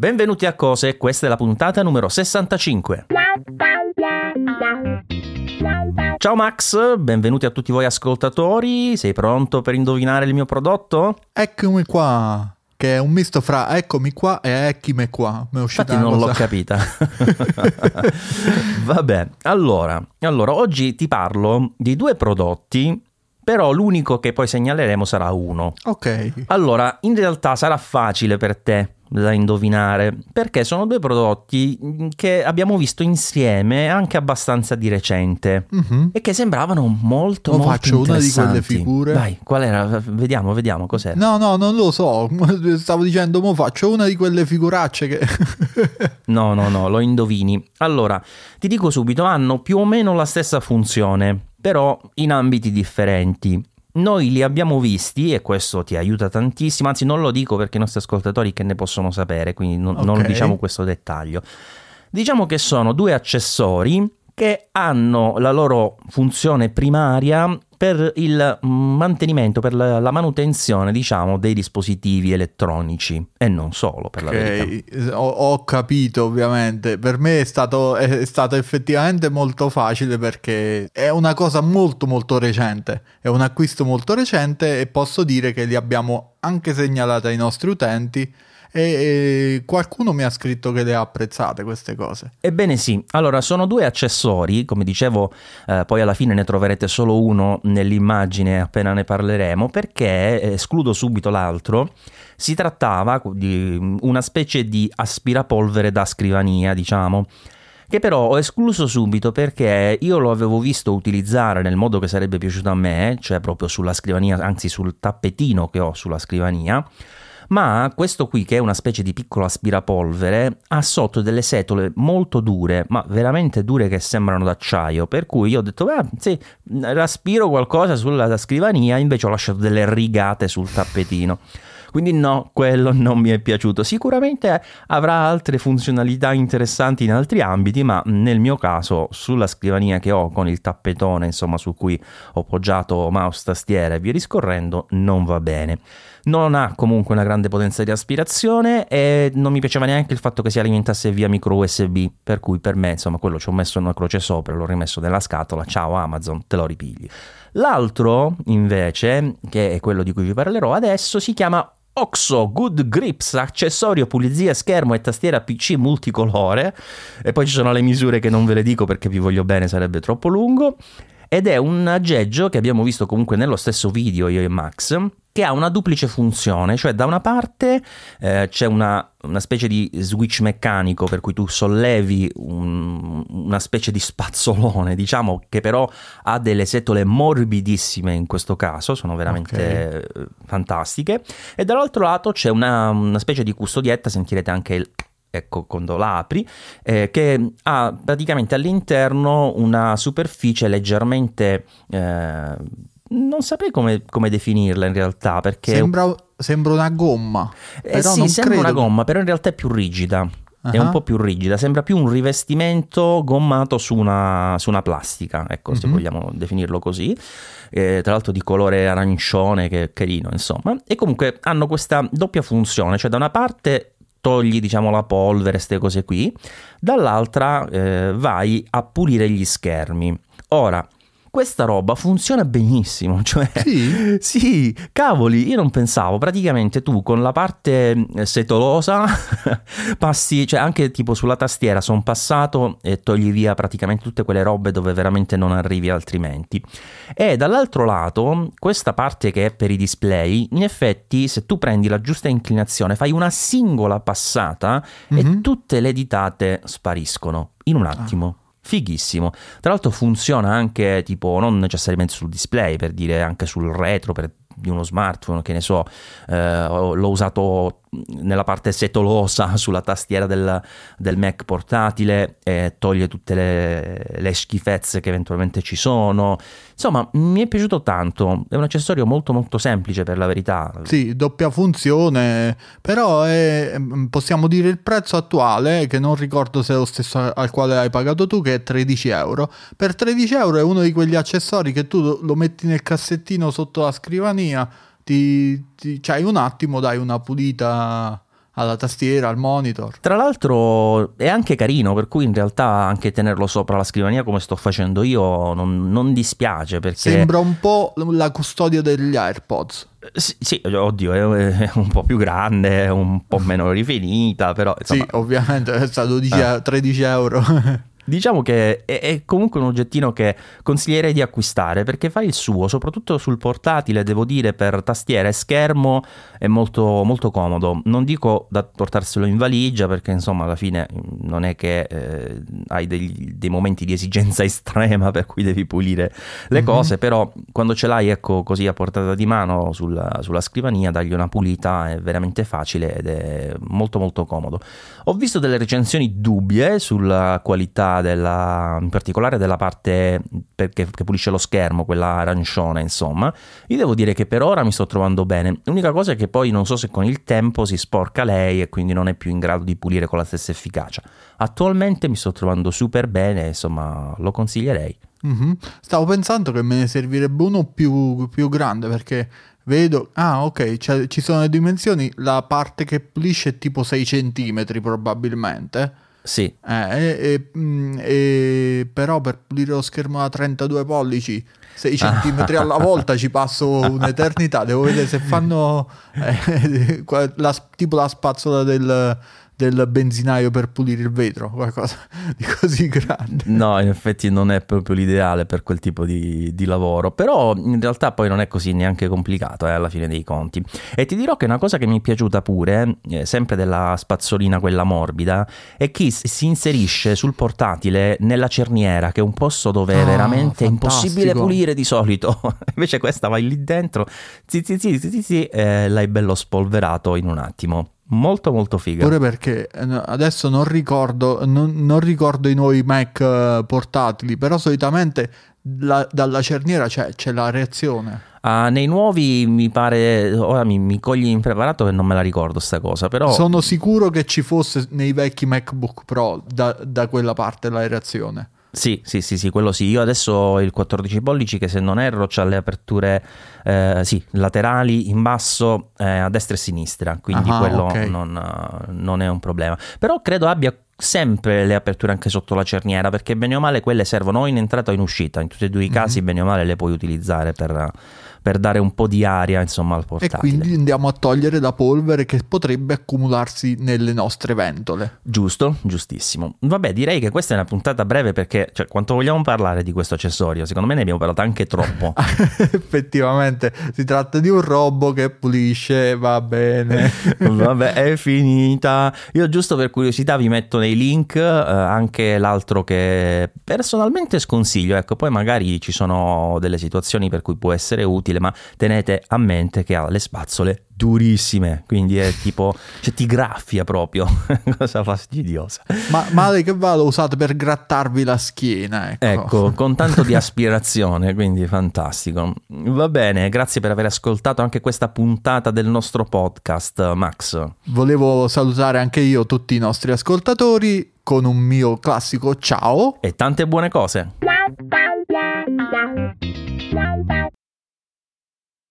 Benvenuti a Cose, questa è la puntata numero 65. Ciao Max, benvenuti a tutti voi ascoltatori. Sei pronto per indovinare il mio prodotto? Eccomi qua, che è un misto fra eccomi qua e ecchime qua. Mi è uscita Infatti non cosa... l'ho capita. Vabbè, allora, allora, oggi ti parlo di due prodotti però l'unico che poi segnaleremo sarà uno. Ok. Allora, in realtà sarà facile per te da indovinare, perché sono due prodotti che abbiamo visto insieme anche abbastanza di recente uh-huh. e che sembravano molto, oh, molto faccio una di quelle figure. Dai, qual era? Vediamo, vediamo cos'è. No, no, non lo so. Stavo dicendo, mo faccio una di quelle figuracce che... no, no, no, lo indovini. Allora, ti dico subito, hanno più o meno la stessa funzione, però in ambiti differenti. Noi li abbiamo visti e questo ti aiuta tantissimo, anzi non lo dico perché i nostri ascoltatori che ne possono sapere, quindi non, okay. non diciamo questo dettaglio. Diciamo che sono due accessori che hanno la loro funzione primaria per il mantenimento, per la manutenzione, diciamo, dei dispositivi elettronici e non solo, per okay. la verità. Ho, ho, capito, ovviamente. Per me è stato, è stato effettivamente molto facile perché è una cosa molto molto recente, è un acquisto molto recente e posso dire che li abbiamo anche segnalati ai nostri utenti e, e qualcuno mi ha scritto che le ha apprezzate queste cose. Ebbene sì, allora sono due accessori, come dicevo, eh, poi alla fine ne troverete solo uno nell'immagine appena ne parleremo, perché eh, escludo subito l'altro. Si trattava di una specie di aspirapolvere da scrivania, diciamo che però ho escluso subito perché io lo avevo visto utilizzare nel modo che sarebbe piaciuto a me, cioè proprio sulla scrivania, anzi sul tappetino che ho sulla scrivania ma questo qui che è una specie di piccolo aspirapolvere ha sotto delle setole molto dure, ma veramente dure che sembrano d'acciaio, per cui io ho detto, ah, sì, aspiro qualcosa sulla scrivania, invece ho lasciato delle rigate sul tappetino. Quindi no, quello non mi è piaciuto. Sicuramente avrà altre funzionalità interessanti in altri ambiti, ma nel mio caso sulla scrivania che ho con il tappetone, insomma, su cui ho poggiato mouse, tastiera e via discorrendo, non va bene. Non ha comunque una grande potenza di aspirazione e non mi piaceva neanche il fatto che si alimentasse via micro USB, per cui per me, insomma, quello ci ho messo una croce sopra, l'ho rimesso nella scatola, ciao Amazon, te lo ripigli. L'altro, invece, che è quello di cui vi parlerò adesso, si chiama Oxo Good Grips, accessorio pulizia schermo e tastiera PC multicolore. E poi ci sono le misure che non ve le dico perché vi voglio bene, sarebbe troppo lungo. Ed è un aggeggio che abbiamo visto comunque nello stesso video io e Max, che ha una duplice funzione, cioè da una parte eh, c'è una, una, specie di switch meccanico per cui tu sollevi un, una specie di spazzolone, diciamo che però ha delle setole morbidissime in questo caso, sono veramente okay. fantastiche, e dall'altro lato c'è una, una specie di custodietta, sentirete anche il ecco quando la apri, eh, che ha praticamente all'interno una superficie leggermente eh, non saprei come, come, definirla in realtà perché sembra, sembra una gomma eh sì sembra credo. una gomma però in realtà è più rigida uh-huh. è un po' più rigida sembra più un rivestimento gommato su una, su una plastica ecco uh-huh. se mhm. vogliamo definirlo così eh, tra l'altro di colore arancione che è carino insomma e comunque hanno questa doppia funzione cioè da una parte togli diciamo la polvere, queste cose qui, dall'altra eh, vai a pulire gli schermi. Ora, questa roba funziona benissimo, cioè sì? sì, cavoli, io non pensavo, praticamente tu con la parte eh, setolosa passi, cioè anche tipo sulla tastiera sono passato e togli via praticamente tutte quelle robe dove veramente non arrivi altrimenti. E dall'altro lato, questa parte che è per i display, in effetti se tu prendi la giusta inclinazione, fai una singola passata mm-hmm. e mhm. tutte le ditate spariscono in un attimo. Ah fighissimo. Tra l'altro funziona anche tipo non necessariamente sul display, per dire anche sul retro, per di uno smartphone, che ne so, eh, l'ho usato nella parte setolosa sulla tastiera del, del Mac portatile e toglie tutte le, le, schifezze che eventualmente ci sono. Insomma, mi è piaciuto tanto, è un accessorio molto molto semplice per la verità. Sì, doppia funzione, però è, possiamo dire il prezzo attuale, che non ricordo se è lo stesso al quale hai pagato tu, che è 13 euro. Per 13 euro è uno di quegli accessori che tu lo metti nel cassettino sotto la scrivania ti, ti c'hai un attimo, dai una pulita alla tastiera, al monitor. Tra l'altro è anche carino, per cui in realtà anche tenerlo sopra la scrivania come sto facendo io non, non dispiace perché... Sembra un po' la custodia degli AirPods. Sì, sì, oddio, è un po' più grande, un po' meno rifinita, però... Insomma... Sì, ovviamente, costa 12, eh. 13 euro. Diciamo che è, è, comunque un oggettino che consiglierei di acquistare perché fa il suo, soprattutto sul portatile, devo dire, per tastiera e schermo è molto, molto comodo. Non dico da portarselo in valigia perché insomma alla fine mm, non è che eh, hai degli, dei momenti di esigenza estrema per cui devi pulire le mm-hmm. cose, però quando ce l'hai ecco così a portata di mano sulla, sulla scrivania, dargli una pulita è veramente facile ed è molto molto comodo. Ho visto delle recensioni dubbie sulla qualità della, in particolare della parte perché, che pulisce lo schermo, quella arancione, insomma. Io devo dire che per ora mi sto trovando bene. L'unica cosa è che poi non so se con il tempo si sporca lei e quindi non è più in grado di pulire con la stessa efficacia. Attualmente mi sto trovando super bene, insomma, lo consiglierei. Mm-hmm. Stavo pensando che me ne servirebbe uno più, più grande perché vedo, ah ok, cioè, ci sono le dimensioni, la parte che pulisce è tipo 6 cm probabilmente sì. Eh, e, e, e, però per pulire lo schermo da 32 pollici 6 cm alla volta ci passo un'eternità. Devo vedere se fanno eh, la, tipo la spazzola del, del benzinaio per pulire il vetro, qualcosa di così grande. No, in effetti non è proprio l'ideale per quel tipo di, di lavoro, però in realtà poi non è così neanche complicato eh, alla fine dei conti. E ti dirò che una cosa che mi è piaciuta pure, eh, sempre della spazzolina quella morbida, è che si inserisce sul portatile nella cerniera, che è un posto dove oh, veramente fantastico. è impossibile pulire di solito. Invece questa vai lì dentro, zi, zi, zi, zi, zi, e l'hai bello spolverato in un attimo. Molto molto figa. Pure perché eh, adesso non ricordo, non, non ricordo i nuovi Mac eh, portatili, però solitamente la, dalla cerniera c'è, c'è la reazione. Uh, nei nuovi mi pare, ora mi, mi, cogli impreparato che non me la ricordo sta cosa, però... Sono sicuro che ci fosse nei vecchi MacBook Pro da, da quella parte la reazione. Sì, sì, sì, sì, quello sì. Io adesso ho il 14 pollici che se non erro ha le aperture eh, sì, laterali in basso eh, a destra e a sinistra, quindi ah, quello okay. non, non, è un problema. Però credo abbia sempre le aperture anche sotto la cerniera perché bene o male quelle servono o in entrata o in uscita. In tutti e due i casi mm-hmm. bene o male le puoi utilizzare per per dare un po' di aria insomma al portatile. E quindi andiamo a togliere la polvere che potrebbe accumularsi nelle nostre ventole. Giusto, giustissimo. Vabbè, direi che questa è una puntata breve perché, cioè, quanto vogliamo parlare di questo accessorio? Secondo me ne abbiamo parlato anche troppo. Effettivamente, si tratta di un robot che pulisce, va bene. Vabbè, è finita. Io giusto per curiosità vi metto nei link eh, anche l'altro che personalmente sconsiglio, ecco, poi magari ci sono delle situazioni per cui può essere utile, ma tenete a mente che ha le spazzole durissime, quindi è tipo, cioè ti graffia proprio, cosa fastidiosa. Ma male che va lo usate per grattarvi la schiena, ecco. ecco. con tanto di aspirazione, quindi fantastico. Va bene, grazie per aver ascoltato anche questa puntata del nostro podcast, Max. Volevo salutare anche io tutti i nostri ascoltatori con un mio classico ciao e tante buone cose.